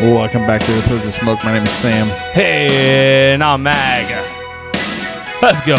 Welcome back to the of Smoke. My name is Sam. Hey, and I'm Mag. Let's go.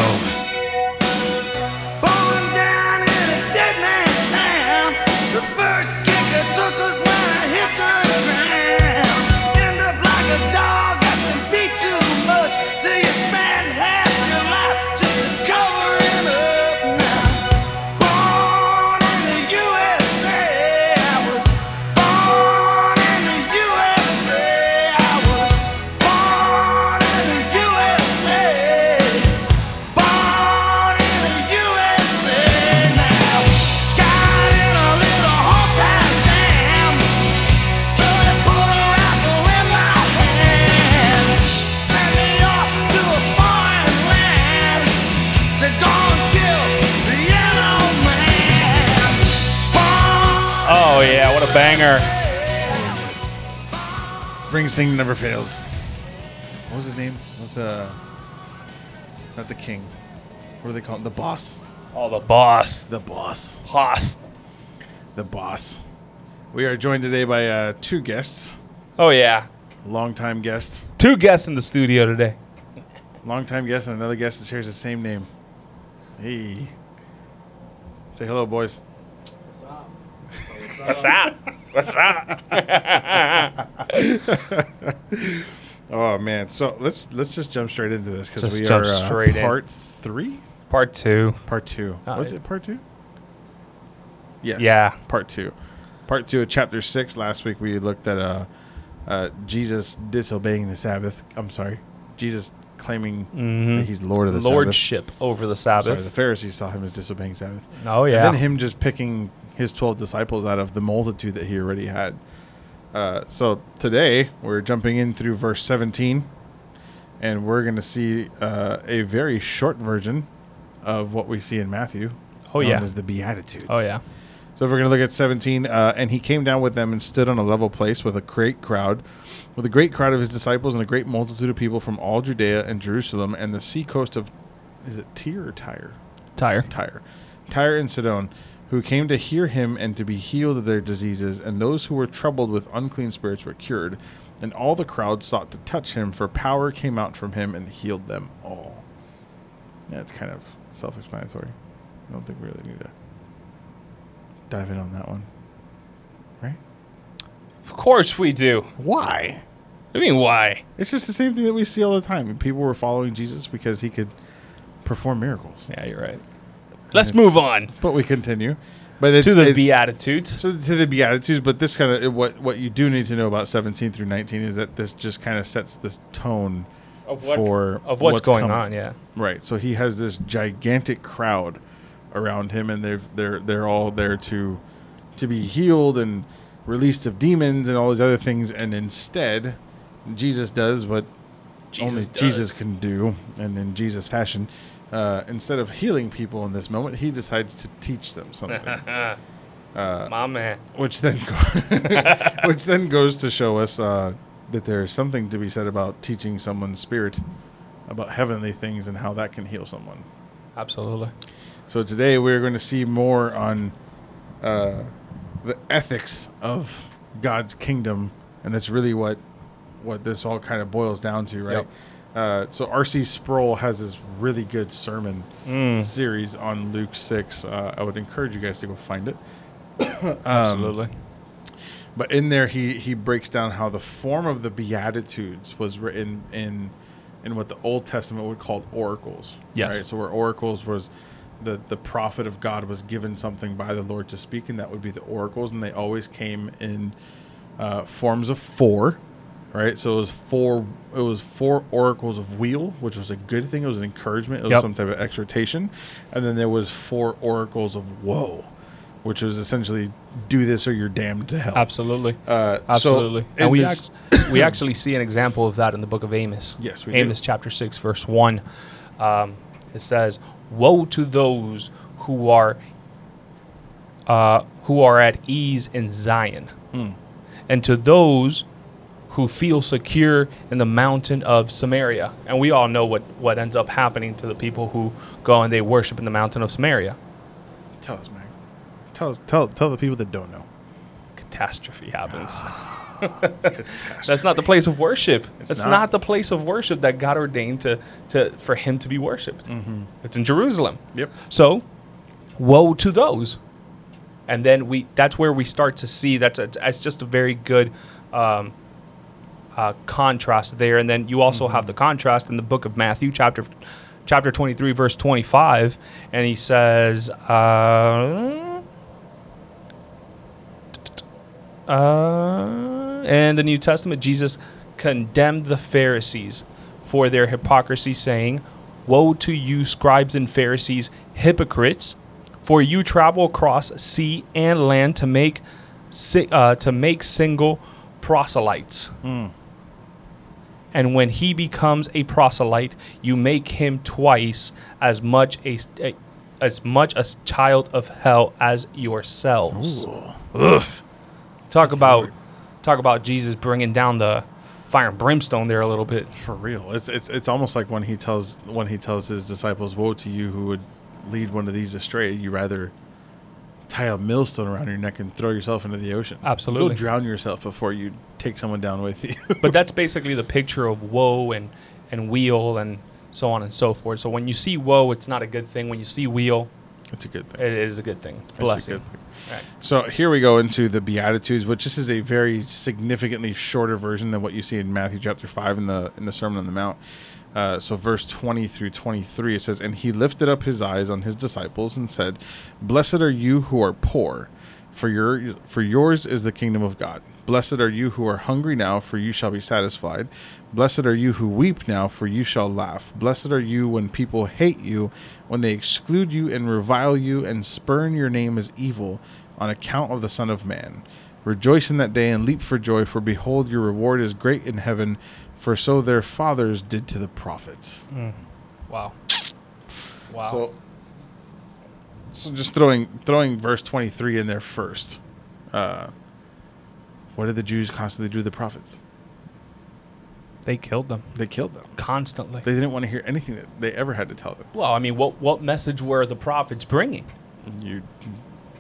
What a banger. Springsteen never fails. What was his name? What's uh not the king. What do they call him? The boss. Oh, the boss. The boss. Hoss. The boss. We are joined today by uh, two guests. Oh, yeah. Longtime guest. Two guests in the studio today. Longtime guest and another guest that shares the same name. Hey. Say hello, boys. What's that? What's that? Oh man. So let's let's just jump straight into this because Just we jump are uh, straight in. part three. Part two. Part two. Uh, was it part two? Yes. Yeah. Part two. Part two of chapter six. Last week we looked at uh, uh, Jesus disobeying the Sabbath. I'm sorry, Jesus claiming Mhm. that he's Lord of the Lordship over the Sabbath. Sabbath. Sorry, the Pharisees saw him as disobeying Sabbath. oh, yeah. And then him just picking his 12 disciples out of the multitude that he already had. Uh, so today we're jumping in through verse 17, and we're going to see uh, a very short version of what we see in Matthew. Oh, yeah. as the Beatitudes. oh, yeah. So if we're going to look at 17, uh, and he came down with them and stood on a level place with a great crowd, with a great crowd of his disciples and a great multitude of people from all Judea and Jerusalem and the seacoast of, is it Tyre or Tyre? Tire. Tyre, Tyre and Sidon, who came to hear him and to be healed of their diseases, and those who were troubled with unclean spirits were cured, and all the crowd sought to touch him, for power came out from him and healed them all. Yeah, it's kind of self-explanatory. I don't think we really need to dive in on that one, right? Of course we do. Why? I mean, why? It's just the same thing that we see all the time. People were following Jesus because he could perform miracles. Yeah, you're right. Let's move on But we continue. But it's, to the it's- Beatitudes. So to the Beatitudes, but this kind of what what you do need to know about 17 through 19 is that this just kind of sets this tone Of what, for of what's, going coming. on, yeah. Right. So he has this gigantic crowd around him, and they're they're they're all there to to be healed and released of demons and all these other things, and instead, Jesus does what only does. Jesus can do, and in Jesus fashion. Uh, instead of healing people in this moment, he decides to teach them something. Uh, My man. which then go- which then goes to show us uh, that there is something to be said about teaching someone's spirit about heavenly things and how that can heal someone. Absolutely. So today we're going to see more on uh, the ethics of God's kingdom, and that's really what what this all kind of boils down to, right? Yep. Uh, so R.C. Sproul has this really good sermon Mm, series on Luke six. Uh, I would encourage you guys to go find it. Um, absolutely. But in there, he he breaks down how the form of the Beatitudes was written in in what the Old Testament would call oracles. Yes. Right? So where oracles was the the prophet of God was given something by the Lord to speak, and that would be the oracles, and they always came in uh, forms of four. Right, so it was four. It was four oracles of weal, which was a good thing. It was an encouragement. It was Yep. some type of exhortation, and then there was four oracles of woe, which was essentially do this or you're damned to hell. Absolutely. Uh, Absolutely. in and we, act- we actually see an example of that in the book of Amos. Yes, we do. Amos chapter 6, verse 1. Um, it says, Woe to those who are uh, who are at ease in Zion, Hmm. and to those who feel secure in the mountain of Samaria. And we all know what, what ends up happening to the people who go and they worship in the mountain of Samaria. tell us, Mag. Tell us. Tell tell the people that don't know. Catastrophe happens. That's not the place of worship. It's That's not. not. the place of worship that God ordained to, to for him to be worshipped. Mm-hmm. It's in Jerusalem. Yep. So, woe to those. And then we that's where we start to see that's a, that's just a very good um, uh, contrast there. And then you also have the contrast in the book of Matthew, chapter chapter 23, verse 25, and he says, uh, uh, in the New Testament, Jesus condemned the Pharisees for their hypocrisy, saying, Woe to you, scribes and Pharisees, hypocrites! For you travel across sea and land to make uh, to make single proselytes. And when he becomes a proselyte, you make him twice as much a, a as much a child of hell as yourselves. Ugh. Talk about Lord. talk about Jesus bringing down the fire and brimstone there a little bit. For real, it's it's it's almost like when he tells when he tells his disciples, "Woe to you who would lead one of these astray." You rather tie a millstone around your neck and throw yourself into the ocean. Absolutely. go drown yourself before you take someone down with you. but that's basically the picture of woe and and weal and so on and so forth. So when you see woe, it's not a good thing. When you see weal, it's a good thing. it is a good thing. Blessing. good thing. Right. So here we go into the Beatitudes, which this is a very significantly shorter version than what you see in Matthew chapter five in the in the Sermon on the Mount. Uh, so verse twenty through twenty three, it says, "And he lifted up his eyes on his disciples and said, Blessed are you who are poor, for your for yours is the kingdom of God. Blessed are you who are hungry now, for you shall be satisfied. Blessed are you who weep now, for you shall laugh. Blessed are you when people hate you, when they exclude you and revile you and spurn your name as evil on account of the Son of Man. Rejoice in that day and leap for joy, for behold, your reward is great in heaven, for so their fathers did to the prophets. Wow. Wow. So, so just throwing throwing verse twenty three in there first. Uh, what did the Jews constantly do to the prophets? they killed them They killed them. constantly. They didn't want to hear anything that they ever had to tell them. well, I mean, what what message were the prophets bringing? You,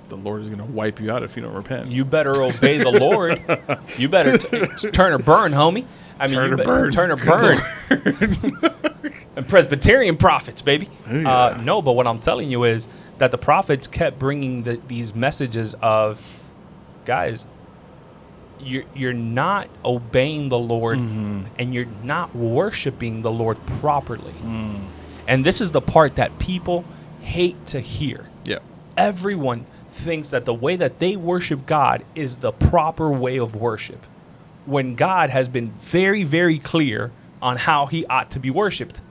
the Lord is going to wipe you out if you don't repent. You better obey the Lord. You better t- turn or burn, homie. I mean, Turn you or burn. Turn or burn. and Presbyterian prophets, baby. Oh. Uh, no, but what I'm telling you is that the prophets kept bringing the, these messages of, guys, you're you're not obeying the Lord, Mm-hmm. and you're not worshiping the Lord properly. Mm. And this is the part that people hate to hear yeah. everyone thinks that the way that they worship God is the proper way of worship. When God has been very, very clear on how he ought to be worshiped.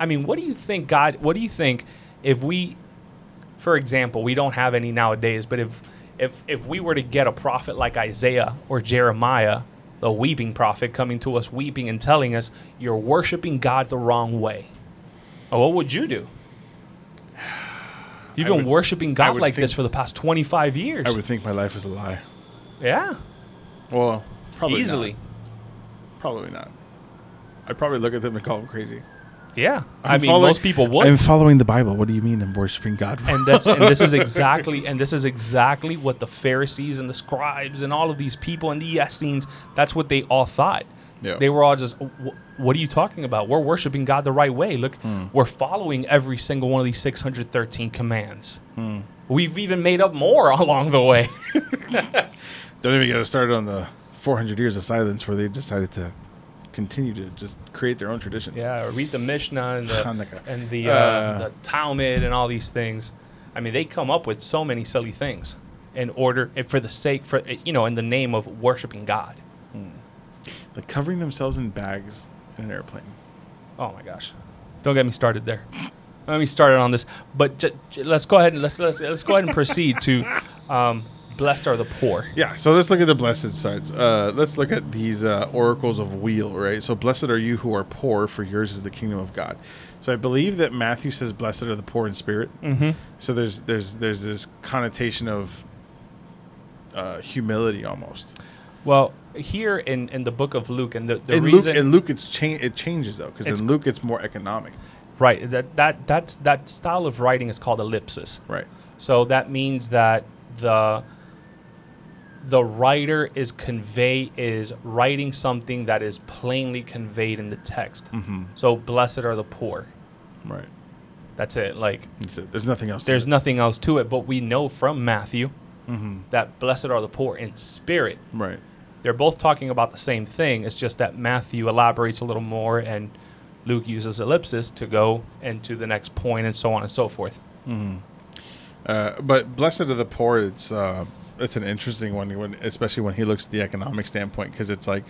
I mean, what do you think, God? What do you think if we, for example, we don't have any nowadays, but if if if we were to get a prophet like Isaiah or Jeremiah, the weeping prophet, coming to us weeping and telling us you're worshiping God the wrong way, oh, what would you do? You've I been would- worshiping God like think- this for the past 25 years. I would think my life is a lie. yeah, Well, probably easily. Not. Probably not. I'd probably look at them and call them crazy. Yeah, i I'm mean, following- most people would. I'm following the Bible. What do you mean I'm worshiping God? and that's and this is exactly and this is exactly what the Pharisees and the scribes and all of these people and the Essenes that's what they all thought. Yeah. They were all just, what are you talking about? We're worshiping God the right way. Look, Hmm. we're following every single one of these 613 commands. Hmm. We've even made up more along the way. Don't even get us started on the 400 years of silence where they decided to continue to just create their own traditions. yeah, read the Mishnah and the, and the, uh, Uh, the Talmud and all these things. I mean, they come up with so many silly things in order, and for the sake, for you know, in the name of worshiping God. Like covering themselves in bags in an airplane. Oh my gosh! Don't get me started there. Let me started on this, but j- j- let's go ahead and let's let's, let's go ahead and proceed to um, blessed are the poor. Yeah, so let's look at the blessed sides. Uh, let's look at these uh, oracles of weal, right? So, blessed are you who are poor, for yours is the kingdom of God. So, I believe that Matthew says, "Blessed are the poor in spirit." Mm-hmm. So there's there's there's this connotation of uh, humility almost. Well, here in, in the book of Luke, and the, the in reason Luke, in Luke, it's cha- it changes though, because in Luke it's more economic, right that that that's that style of writing is called ellipsis. right? So that means that the the writer is convey is writing something that is plainly conveyed in the text. Mm-hmm. So blessed are the poor. Right. That's it. Like That's it. There's nothing else. to there's nothing else to it, but we know from Matthew Mm-hmm. that blessed are the poor in spirit. Right. They're both talking about the same thing. It's just that Matthew elaborates a little more and Luke uses ellipsis to go into the next point and so on and so forth. Hmm. Uh, but blessed are the poor. It's uh, it's an interesting one, when, especially when he looks at the economic standpoint, because it's like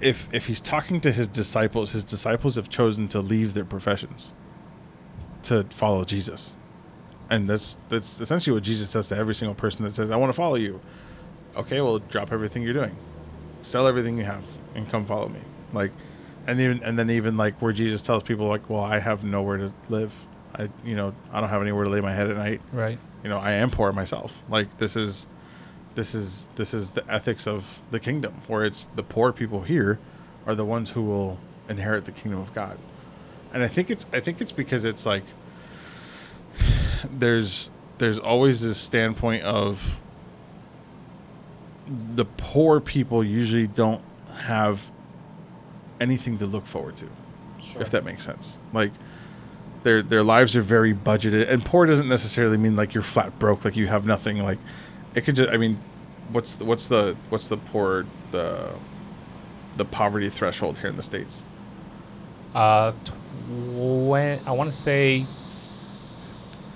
if if he's talking to his disciples, his disciples have chosen to leave their professions to follow Jesus, and that's that's essentially what Jesus says to every single person that says, "I want to follow you." Okay, well, drop everything you're doing, sell everything you have, and come follow me. Like, and even and then even like where Jesus tells people like, "Well, I have nowhere to live. I you know I don't have anywhere to lay my head at night. Right. You know I am poor myself. Like this is." This is this is the ethics of the kingdom, where it's the poor people here are the ones who will inherit the kingdom of God, and I think it's I think it's because it's like there's there's always this standpoint of the poor people usually don't have anything to look forward to if that makes sense like their their lives are very budgeted and poor doesn't necessarily mean like you're flat broke like you have nothing like it could just i mean what's the, what's the what's the poor the the poverty threshold here in the states Uh, tw- I want to say,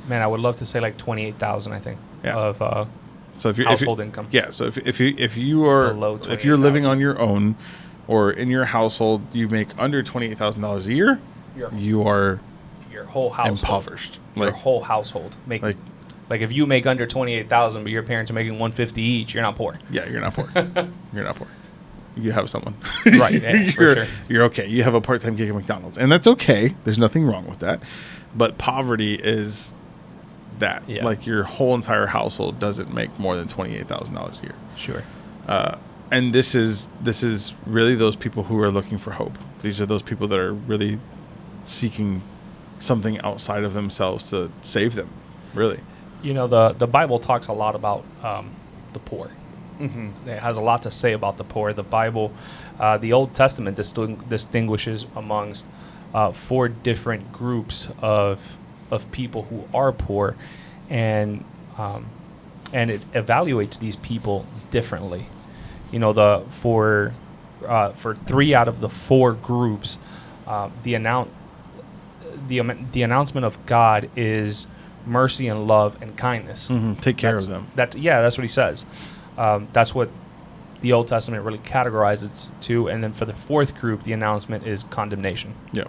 man, I would love to say like twenty eight thousand. I think Yeah. of uh, So if you Household if you, income. yeah. So if, if you if you are Below if you're living 28,000. on your own, or in your household, you make under twenty eight thousand dollars a year, you are your whole household. impoverished. Your whole household make like like if you make under twenty eight thousand, but your parents are making one fifty each, you're not poor. yeah, you're not poor. you're not poor. You have someone. Right, yeah, you're, sure. you're okay. You have a part time gig at McDonald's, and that's okay. There's nothing wrong with that. But poverty is that. Yeah. Like your whole entire household doesn't make more than twenty eight thousand dollars a year. Sure. uh, and this is this is really those people who are looking for hope. These are those people that are really seeking something outside of themselves to save them. Really, You know the the Bible talks a lot about um, the poor. mm-hmm. It has a lot to say about the poor. The Bible, uh, the Old Testament disting- distinguishes amongst uh, four different groups of of people who are poor, and um, and it evaluates these people differently. You know, the for uh, for three out of the four groups, uh, the announce the am- the announcement of God is mercy and love and kindness. Mm-hmm. take care That's- of them. That's yeah, that's what he says. Um, that's what the Old Testament really categorizes to. And then for the fourth group, the announcement is condemnation. Yeah.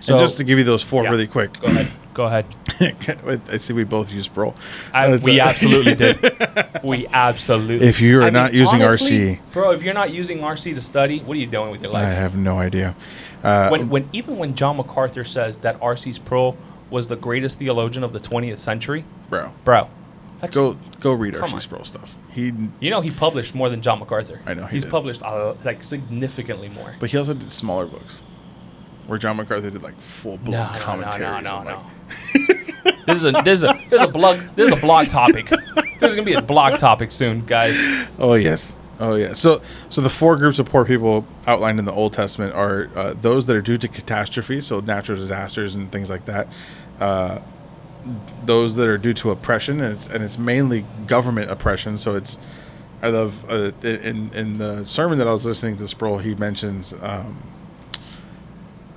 So and just to give you those four yeah. really quick. go ahead, go ahead. I see we both use Bro. I, we so- absolutely did. We absolutely. If you are I mean, not using honestly, RC. bro, if you're not using RC to study, what are you doing with your life? I have no idea. Uh, when, when even when John MacArthur says that RC's Sproul was the greatest theologian of the 20th century, bro, bro, that's go go read Come RC on. Sproul stuff. He, you know he published more than John MacArthur. I know he he's did. published uh, like significantly more. but he also did smaller books, where John MacArthur did like full blown No, no, no, commentaries. no, no, like, no. There's a there's a there's a blog there's a blog topic. There's gonna be a blog topic soon, guys. Oh yes. Oh yeah. So so the four groups of poor people outlined in the Old Testament are uh, those that are due to catastrophe, so natural disasters and things like that. Uh, those that are due to oppression, and it's, and it's mainly government oppression. So it's I love uh, in in the sermon that I was listening to Sproul, he mentions um,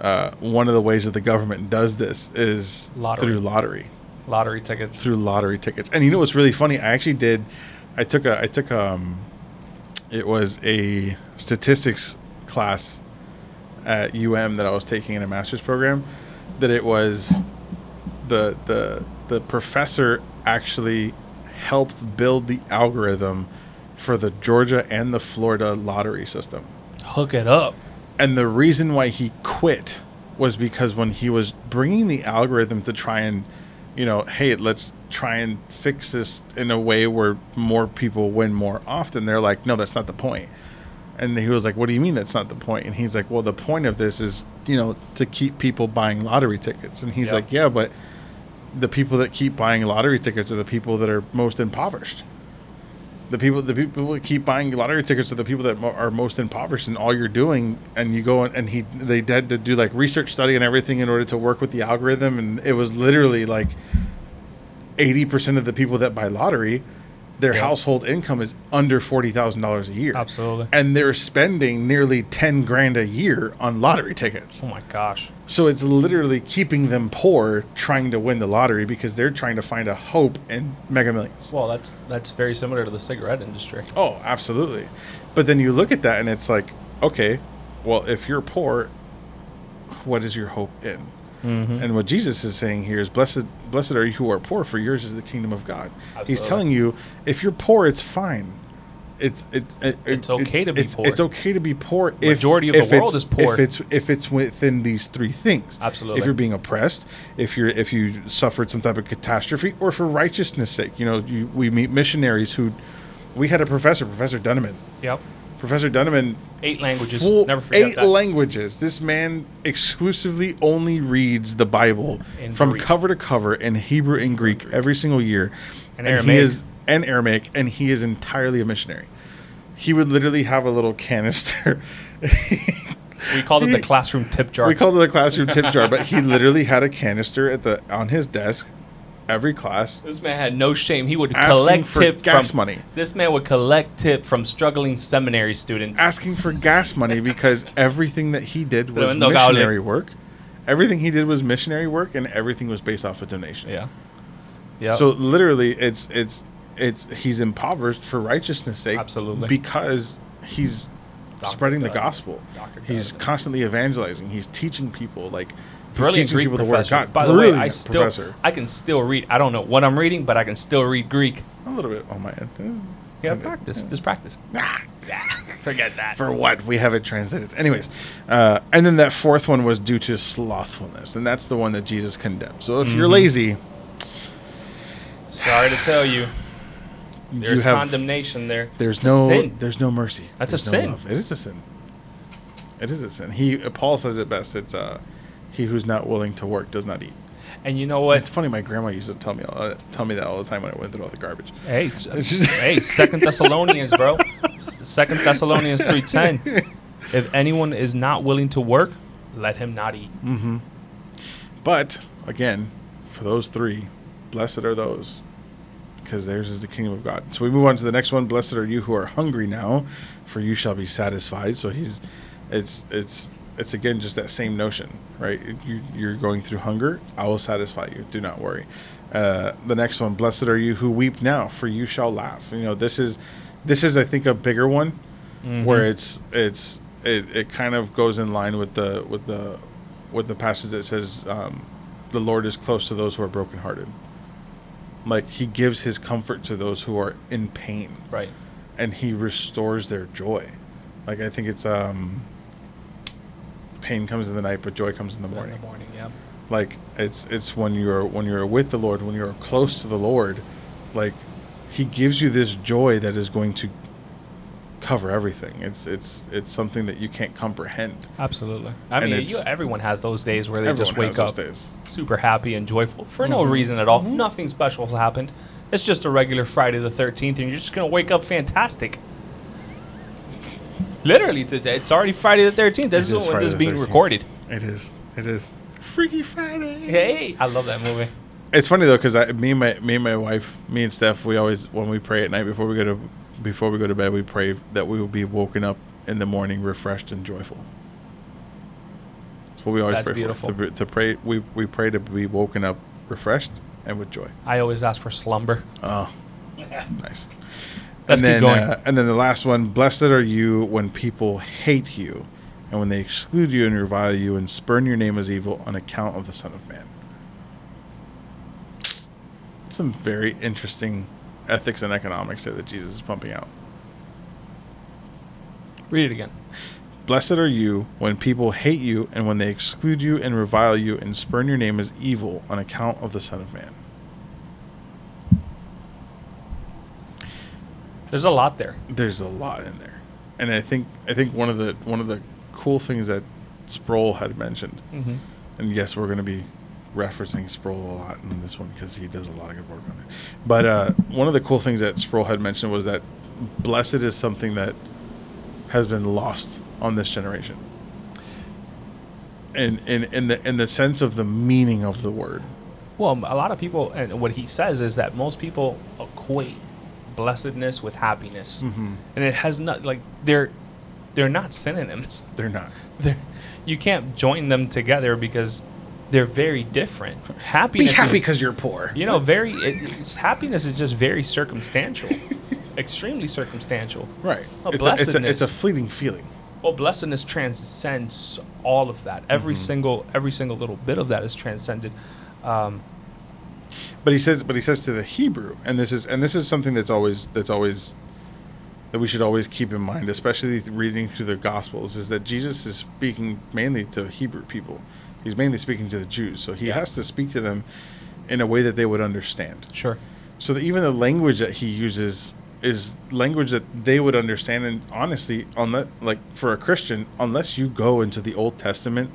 uh, one of the ways that the government does this is Lottery. through lottery Lottery tickets. through lottery tickets. And you know what's really funny? I actually did. I took a. I took um. It was a statistics class at UM that I was taking in a master's program. That it was the the the professor actually helped build the algorithm for the Georgia and the Florida lottery system. Hook it up. And the reason why he quit was because when he was bringing the algorithm to try and, you know, hey, let's try and fix this in a way where more people win more often, they're like, no, that's not the point. And he was like, what do you mean that's not the point? And he's like, well, the point of this is, you know, to keep people buying lottery tickets. And he's Yeah. like, yeah, but the people that keep buying lottery tickets are the people that are most impoverished. The people, the people that keep buying lottery tickets are the people that mo- are most impoverished, and all you're doing, and you go and, and he, they had to do like research study and everything in order to work with the algorithm, and it was literally like eighty percent of the people that buy lottery, their Yeah. household income is under forty thousand dollars a year, Absolutely. and they're spending nearly ten grand a year on lottery tickets. Oh my gosh. So it's literally keeping them poor trying to win the lottery because they're trying to find a hope in Mega Millions. Well, that's that's very similar to the cigarette industry. Oh, absolutely. But then you look at that and it's like, okay, well, if you're poor, what is your hope in? Mm-hmm. And what Jesus is saying here is, blessed, blessed are you who are poor, for yours is the kingdom of God. He's telling you, if you're poor, it's fine. It's it's it- It's okay to be it's, poor. It's okay to be poor. if Majority of the world is poor. If it's if it's within these three things. Absolutely. If you're being oppressed, if you're if you suffered some type of catastrophe, or for righteousness' sake, you know, you, we meet missionaries who, we had a professor, Professor Dunneman. Yep. Professor Dunneman. Eight languages. full- Never forget eight that. languages. This man exclusively only reads the Bible In from Greek. cover to cover in Hebrew and Greek every single year, And he Aramaic. is and Aramaic, and he is entirely a missionary. He would literally have a little canister. We called it the classroom tip jar. we called it the classroom tip jar, but he literally had a canister at the on his desk every class. this man had no shame. He would collect tip gas from money. This man would collect tip from struggling seminary students. asking for gas money because everything that he did was missionary work. Everything he did was missionary work, and everything was based off a donation. yeah. Yeah. So literally, it's it's it's he's impoverished for righteousness' sake. Absolutely. Because he's Dr. spreading the gospel. Dr. He's constantly evangelizing. He's teaching people like he's brilliant teaching Greek people professor. the word of God. By the way, I still professor. I can still read. I don't know what I'm reading, but I can still read Greek. A little bit on my end. Yeah, practice. Just practice. Ah. Forget that. For what? We have it translated. Anyways, uh, and then that fourth one was due to slothfulness, and that's the one that Jesus condemned. So if Mm-hmm. you're lazy, Sorry to tell you, there's you have condemnation there. there's It's no sin. there's no mercy. That's a no sin. love. It is a sin. It is a sin. He Paul says it best. It's uh, he who's not willing to work does not eat. And you know what? It's funny. My grandma used to tell me uh, tell me that all the time when I went through all the garbage. Hey, hey, Second Thessalonians, bro. Second Thessalonians three ten. If anyone is not willing to work, let him not eat. But again, for those three, blessed are those, because theirs is the kingdom of God. So we move on to the next one. Blessed are you who are hungry now, for you shall be satisfied. So he's, it's it's it's again just that same notion, right? You you're going through hunger. I will satisfy you. Do not worry. Uh, the next one, blessed are you who weep now, for you shall laugh. You know this is this is I think a bigger one, where it's it's it, it kind of goes in line with the with the with the passage that says um, the Lord is close to those who are brokenhearted. Like he gives his comfort to those who are in pain, Right. and he restores their joy. Like I think it's um, pain comes in the night, but joy comes in the In morning. the morning, yeah. Like it's it's when you're when you're with the Lord, when you're close to the Lord, like he gives you this joy that is going to cover everything. It's it's it's something that you can't comprehend. Absolutely. I And mean, you, everyone has those days where they just wake up super happy and joyful for no mm-hmm. reason at all. Mm-hmm. Nothing special has happened. It's just a regular Friday the 13th, and you're just going to wake up fantastic. Literally today. It's already Friday the 13th. This It is when this is being 13th. recorded. It is. It is. Freaky Friday. Hey, I love that movie. It's funny though, because me and my me and my wife, me and Steph, we always when we pray at night before we go to before we go to bed, we pray that we will be woken up in the morning refreshed and joyful. That's what we always That's pray beautiful. for. To, be- to pray, we we pray to be woken up refreshed and with joy. I always ask for slumber. Oh, nice. Let's and then, keep going. Uh, and then the last one: Blessed are you when people hate you, and when they exclude you and revile you and spurn your name as evil on account of the Son of Man. Some very interesting ethics and economics there that Jesus is pumping out. Read it again. Blessed are you when people hate you and when they exclude you and revile you and spurn your name as evil on account of the Son of Man. There's a lot there. there's a lot in there, and I think I think one of the one of the cool things that Sproul had mentioned, Mm-hmm. and yes, we're going to be referencing Sproul a lot in this one because he does a lot of good work on it. But uh, one of the cool things that Sproul had mentioned was that blessed is something that has been lost on this generation. In, in, in the in the sense of the meaning of the word. Well, a lot of people, and what he says is that most people equate blessedness with happiness, Mm-hmm. and it has not like they're they're not synonyms. They're not. They're, you can't join them together because they're very different. Happiness, Be happy because you're poor. you know, very it, happiness is just very circumstantial, extremely circumstantial. Right. Well, it's, a, it's, a, it's a fleeting feeling. Well, blessedness transcends all of that. Every Mm-hmm. single every single little bit of that is transcended. Um, But he says, but he says to the Hebrew, and this is and this is something that's always that's always that we should always keep in mind, especially reading through the Gospels, is that Jesus is speaking mainly to Hebrew people. He's mainly speaking to the Jews, so he Yeah. has to speak to them in a way that they would understand. sure. So that even the language that he uses is language that they would understand. And honestly, on that, like for a Christian, unless you go into the Old Testament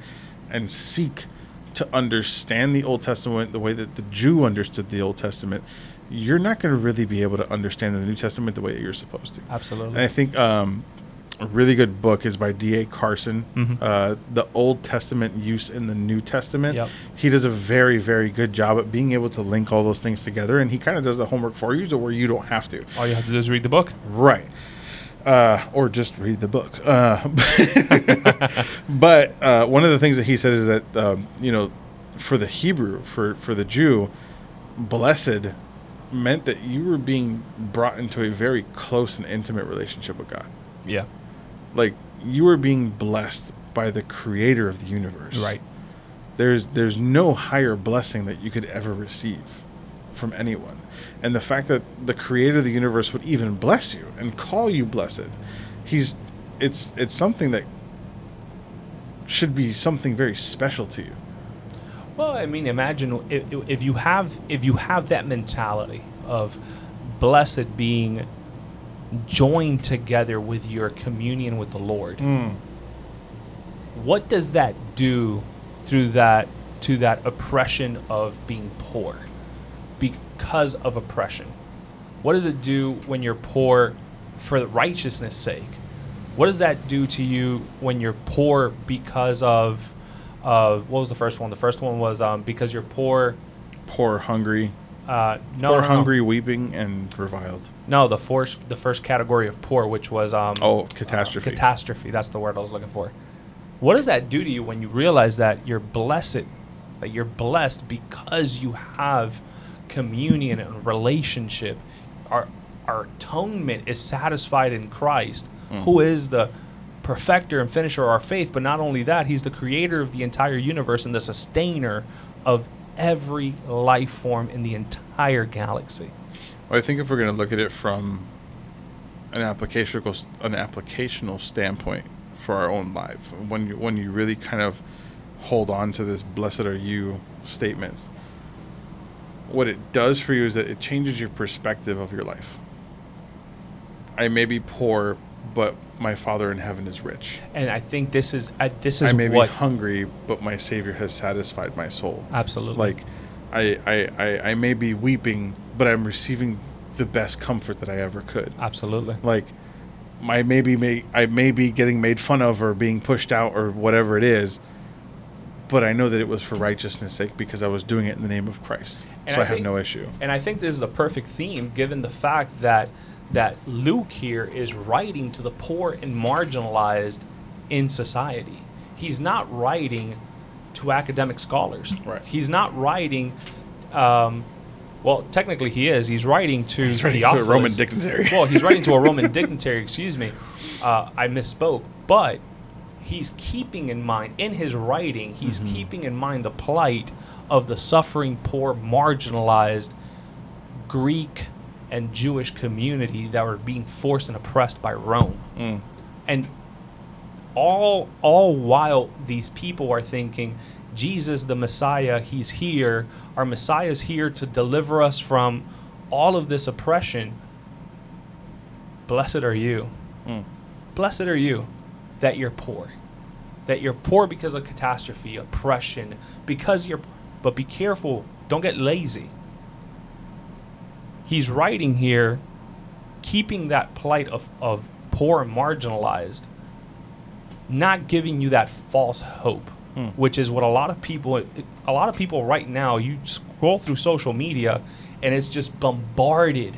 and seek to understand the Old Testament the way that the Jew understood the Old Testament, you're not going to really be able to understand the New Testament the way that you're supposed to. Absolutely. And I think um, a really good book is by D.A. Carson, Mhm. uh, The Old Testament Use in the New Testament. Yep. He does a very, very good job at being able to link all those things together, and he kind of does the homework for you to where you don't have to. All you have to do is read the book. Right. Uh, or just read the book. Uh, but uh, one of the things that he said is that, um, you know, for the Hebrew, for, for the Jew, blessed meant that you were being brought into a very close and intimate relationship with God. Yeah. Like you are being blessed by the creator of the universe. Right. There's there's no higher blessing that you could ever receive from anyone. And the fact that the creator of the universe would even bless you and call you blessed, he's it's it's something that should be something very special to you. Well, I mean, imagine if, if you have if you have that mentality of blessed being joined together with your communion with the Lord. What does that do through that to that oppression of being poor because of oppression? What does it do when you're poor for the righteousness' sake? What does that do to you when you're poor because of of what was the first one? The first one was um, because you're poor. Poor, hungry, Uh, no, poor, no, no. hungry, weeping, and reviled. No, the first the first category of poor, which was um, Oh, catastrophe. catastrophe. That's the word I was looking for. What does that do to you when you realize that you're blessed, that you're blessed because you have communion and relationship? Our our atonement is satisfied in Christ, who is the perfecter and finisher of our faith. But not only that, He's the creator of the entire universe and the sustainer of every life form in the entire galaxy. Well, I think if we're going to look at it from an applicational an applicational standpoint for our own life, when you when you really kind of hold on to this "blessed are you" statements, what it does for you is that it changes your perspective of your life. I may be poor, but my Father in heaven is rich. And I think this is uh, this is I may what be hungry, but my Savior has satisfied my soul. absolutely Like, I, I, I, I may be weeping, but I'm receiving the best comfort that I ever could. absolutely. Like, I may be may, I may be getting made fun of or being pushed out or whatever it is, but I know that it was for righteousness' sake because I was doing it in the name of Christ. And so I I, have think- no issue. And I think this is a perfect theme given the fact that that Luke here is writing to the poor and marginalized in society. He's not writing to academic scholars. Right. He's not writing um, well, technically he is. He's writing to He's writing to a Roman dignitary. well, he's writing to a Roman dignitary, excuse me. Uh, I misspoke. But he's keeping in mind, in his writing, he's Mm-hmm. keeping in mind the plight of the suffering, poor, marginalized Greek and Jewish community that were being forced and oppressed by Rome. Mm. And all all while these people are thinking Jesus the Messiah he's here our Messiah is here to deliver us from all of this oppression blessed are you Mm. blessed are you that you're poor that you're poor because of catastrophe oppression because you're But be careful. Don't get lazy. He's writing here, keeping that plight of, of poor and marginalized, not giving you that false hope, hmm. which is what a lot of people, a lot of people right now, you scroll through social media and it's just bombarded,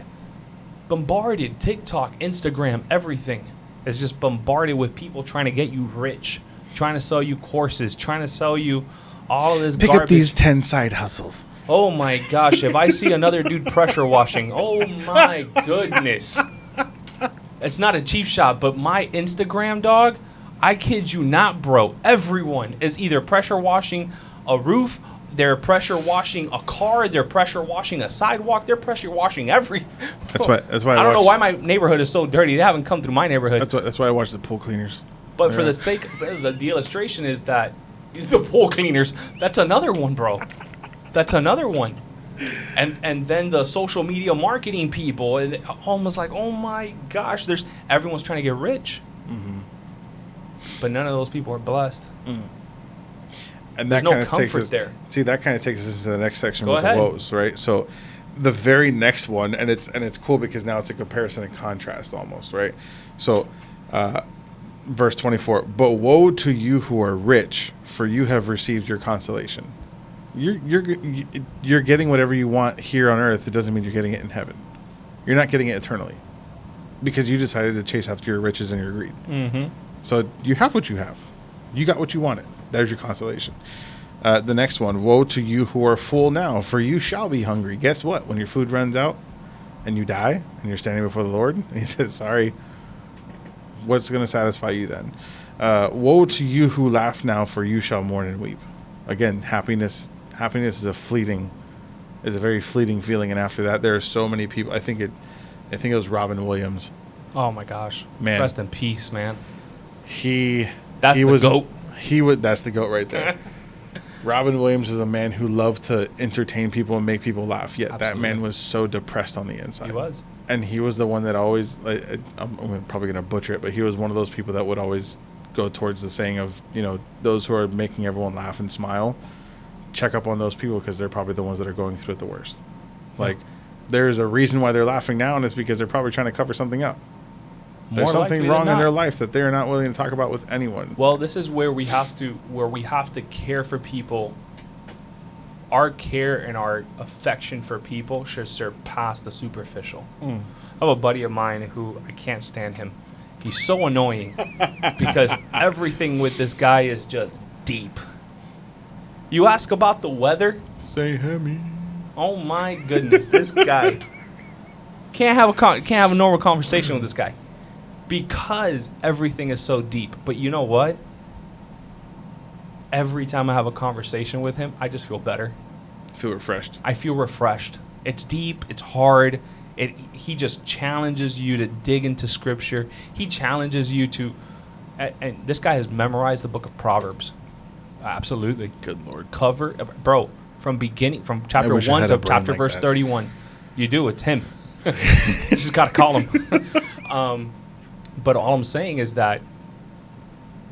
bombarded. TikTok, Instagram, everything is just bombarded with people trying to get you rich, trying to sell you courses, trying to sell you all of this Pick garbage. up these 10 side hustles. Oh my gosh, if I see another dude pressure washing, oh my goodness. It's not a cheap shot, but my Instagram dog, I kid you not, bro. Everyone is either pressure washing a roof, they're pressure washing a car, they're pressure washing a sidewalk, they're pressure washing every. That's why- that's why I I don't know why my neighborhood is so dirty. They haven't come through my neighborhood. That's why, that's why I watch the pool cleaners. But for the sake, the, the illustration is that the pool cleaners. That's another one, bro. That's another one. And and then the social media marketing people, and almost like, oh my gosh, there's everyone's trying to get rich. Mm-hmm. But none of those people are blessed. and There's that no kind of takes comfort us, there. See, that kind of takes us to the next section Go with ahead. the woes, right? So, the very next one, and it's and it's cool because now it's a comparison and contrast almost, right? So, uh, verse twenty four. But woe to you who are rich, for you have received your consolation. You're you're you're getting whatever you want here on earth. It doesn't mean you're getting it in heaven. You're not getting it eternally, because you decided to chase after your riches and your greed. Mm-hmm. So you have what you have. You got what you wanted. There's your consolation. Uh, the next one Woe to you who are full now, for you shall be hungry. Guess what? When your food runs out and you die and you're standing before the Lord, and He says, Sorry, what's going to satisfy you then? Uh, Woe to you who laugh now, for you shall mourn and weep. Again, happiness. Happiness is a fleeting, is a very fleeting feeling, and after that, there are so many people. I think it, I think it was Robin Williams. Oh my gosh, Man. Rest in peace, man. He That's he the was goat. he would that's the goat right there. Robin Williams is a man who loved to entertain people and make people laugh. Yet that man was so depressed on the inside. He was. and he was the one that always. Like, I- I'm, I'm probably gonna butcher it, but he was one of those people that would always go towards the saying of you know those who are making everyone laugh and smile. Check up on those people because they're probably the ones that are going through it the worst. Like there's a reason why they're laughing now, and it's because they're probably trying to cover something up. There's More something wrong in their life that they're not willing to talk about with anyone. Well, this is where we have to where we have to care for people. Our care and our affection for people should surpass the superficial. Hmm. I have a buddy of mine who I can't stand him. He's so annoying because everything with this guy is just deep. You ask about the weather, Say Hemi. oh my goodness, this guy can't have a con- can't have a normal conversation with this guy because everything is so deep. But you know what? Every time I have a conversation with him, I just feel better. Feel refreshed. I feel refreshed. It's deep, it's hard. It he just challenges you to dig into scripture. He challenges you to and, and this guy has memorized the book of Proverbs. Absolutely Good lord. cover, bro, from beginning, from chapter one to chapter like verse that. 31. You do, it's him. you just got to call him. um, but all I'm saying is that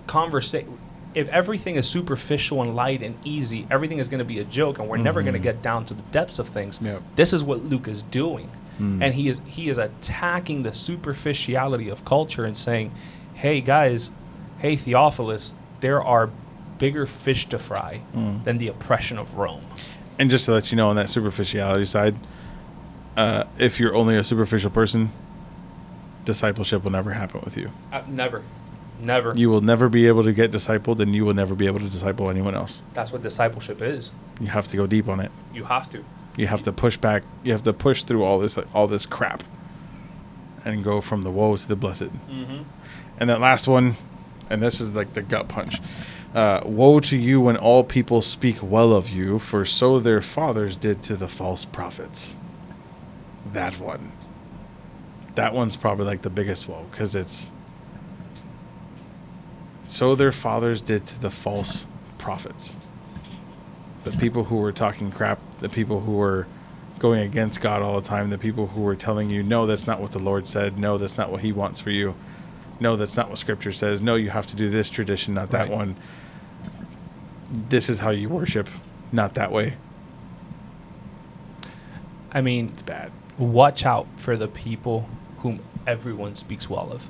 conversation, if everything is superficial and light and easy, everything is going to be a joke and we're never going to get down to the depths of things. Mm-hmm. Yep. This is what Luke is doing. Mm. And he is he is attacking the superficiality of culture and saying, "Hey guys, hey Theophilus, there are bigger fish to fry Mm. than the oppression of Rome." And just to let you know, on that superficiality side, uh, if you're only a superficial person, discipleship will never happen with you. Uh, never, never. You will never be able to get discipled, and you will never be able to disciple anyone else. That's what discipleship is. You have to go deep on it. You have to. You have to push back. You have to push through all this, all this crap, and go from the woe to the blessed. Mm-hmm. And that last one, and this is like the gut punch. Uh, Woe to you when all people speak well of you, for so their fathers did to the false prophets. That one. That one's probably like the biggest woe because it's. So their fathers did to the false prophets. The people who were talking crap, the people who were going against God all the time, the people who were telling you, no, that's not what the Lord said, no, that's not what He wants for you no, that's not what scripture says. No, you have to do this tradition, not that Right. one. This is how you worship. not that way. I mean, It's bad. watch out for the people whom everyone speaks well of.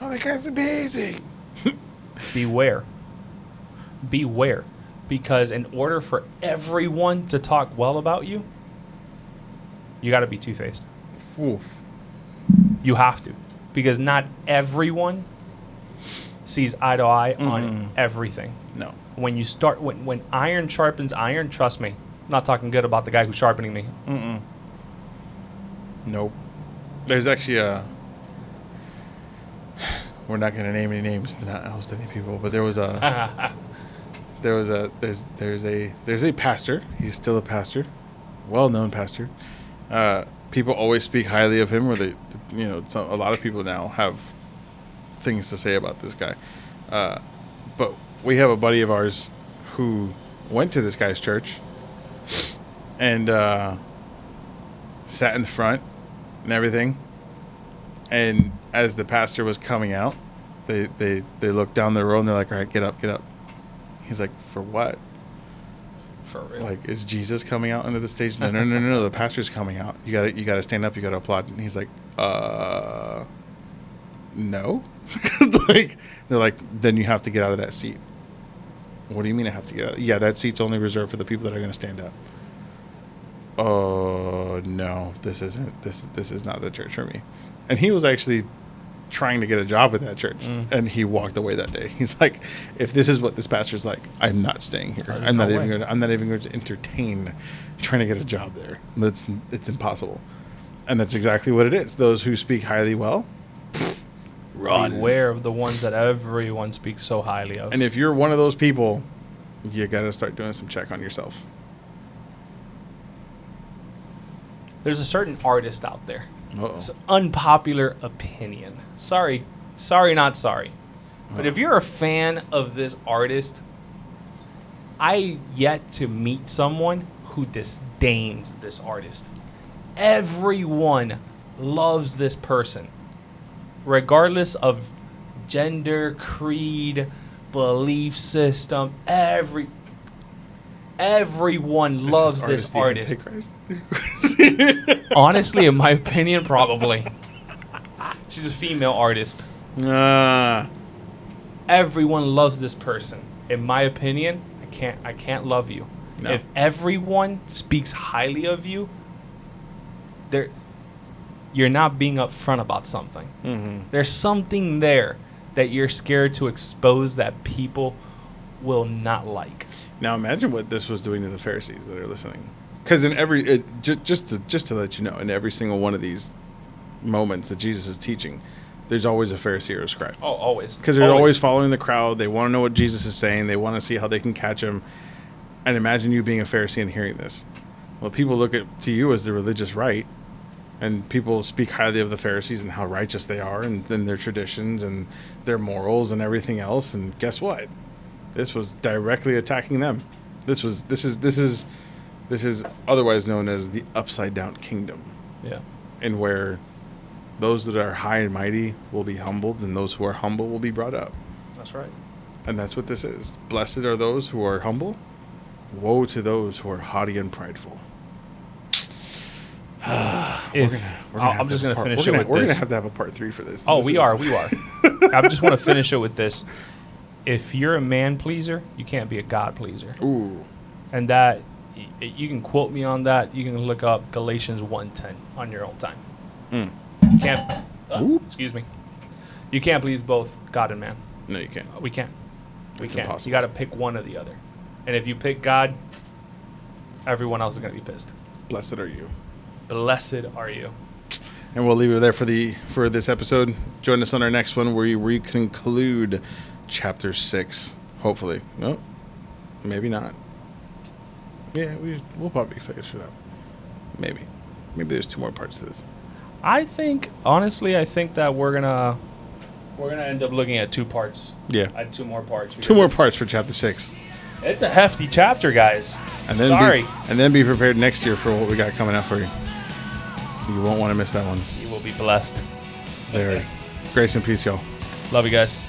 Oh, that guy's amazing. Beware. Beware. Because in order for everyone to talk well about you, you got to be two faced. You have to. Because not everyone sees eye to eye on Mm-mm. everything. No. When you start, when, when iron sharpens iron, trust me, I'm not talking good about the guy who's sharpening me. Mm-mm. Nope. There's actually a. We're not going to name any names to not host any people, but there was a. there was a there's there's a there's a pastor. He's still a pastor, well-known pastor. Uh, people always speak highly of him, or they, you know, some, a lot of people now have things to say about this guy. Uh, but we have a buddy of ours who went to this guy's church and uh, sat in the front and everything. And as the pastor was coming out, they they they looked down the road and they're like, "All right, get up, get up." He's like, "For what? For real. Like, is Jesus coming out onto the stage?" No, no, no, no, no. The pastor's coming out. You got to you got to stand up. You got to applaud. And he's like, "Uh, no." like they're like, "Then you have to get out of that seat." What do you mean I have to get out? Yeah, that seat's only reserved for the people that are going to stand up. Oh no, this isn't this this is not the church for me. And he was actually trying to get a job at that church, Mm. and he walked away that day. He's like, "If this is what this pastor's like, I'm not staying here. There's I'm not no even going. To, I'm not even going to entertain trying to get a job there. That's it's impossible." And that's exactly what it is. Those who speak highly well, pff, run. Beware of the ones that everyone speaks so highly of. And if you're one of those people, you got to start doing some check on yourself. There's a certain artist out there. Uh-oh. It's an unpopular opinion. Sorry. Sorry, not sorry. But if you're a fan of this artist, I yet to meet someone who disdains this artist. Everyone loves this person, regardless of gender, creed, belief system. Every everyone loves this the artist. Honestly, in my opinion, probably. She's a female artist. Ah. Everyone loves this person. In my opinion, I can't I can't love you. No. If everyone speaks highly of you, there you're not being upfront about something. Mm-hmm. There's something there that you're scared to expose that people will not like. Now imagine what this was doing to the Pharisees that are listening. Because in every, it, ju- just to just to let you know, in every single one of these moments that Jesus is teaching, there's always a Pharisee or a scribe. Oh, always. Because they're always following the crowd. They want to know what Jesus is saying. They want to see how they can catch him. And imagine you being a Pharisee and hearing this. Well, people look at to you as the religious right, and people speak highly of the Pharisees and how righteous they are, and then their traditions and their morals and everything else. And guess what? This was directly attacking them. This was this is this is this is otherwise known as the upside down kingdom Yeah. and where those that are high and mighty will be humbled, and those who are humble will be brought up. That's right. And that's what this is. Blessed are those who are humble. Woe to those who are haughty and prideful. If We're gonna have I'm just to going to finish we're it gonna, with We're this. gonna have to have a part three for this. Oh, This we are. We are. I just want to finish it with this. If you're a man pleaser, you can't be a God pleaser. Ooh, And that, y- you can quote me on that. You can look up Galatians 1.10 on your own time. Mm. Can't, uh, excuse me. You can't please both God and man. no, you can't. We can't. We It's can't. impossible. You got to pick one or the other. And if you pick God, everyone else is going to be pissed. Blessed are you. Blessed are you. And we'll leave it there for the for this episode. Join us on our next one where we conclude chapter six. Hopefully, no, maybe not. Yeah, we we'll probably finish it up. Maybe, maybe there's two more parts to this. I think, honestly, I think that we're going to we're gonna end up looking at two parts. Yeah, I had two more parts. two more parts for chapter six, It's a hefty chapter, guys. and then Sorry. be, and then be prepared next year for what we got coming up for you. You won't want to miss that one. You will be blessed. Very. Grace and peace, y'all. Love you guys.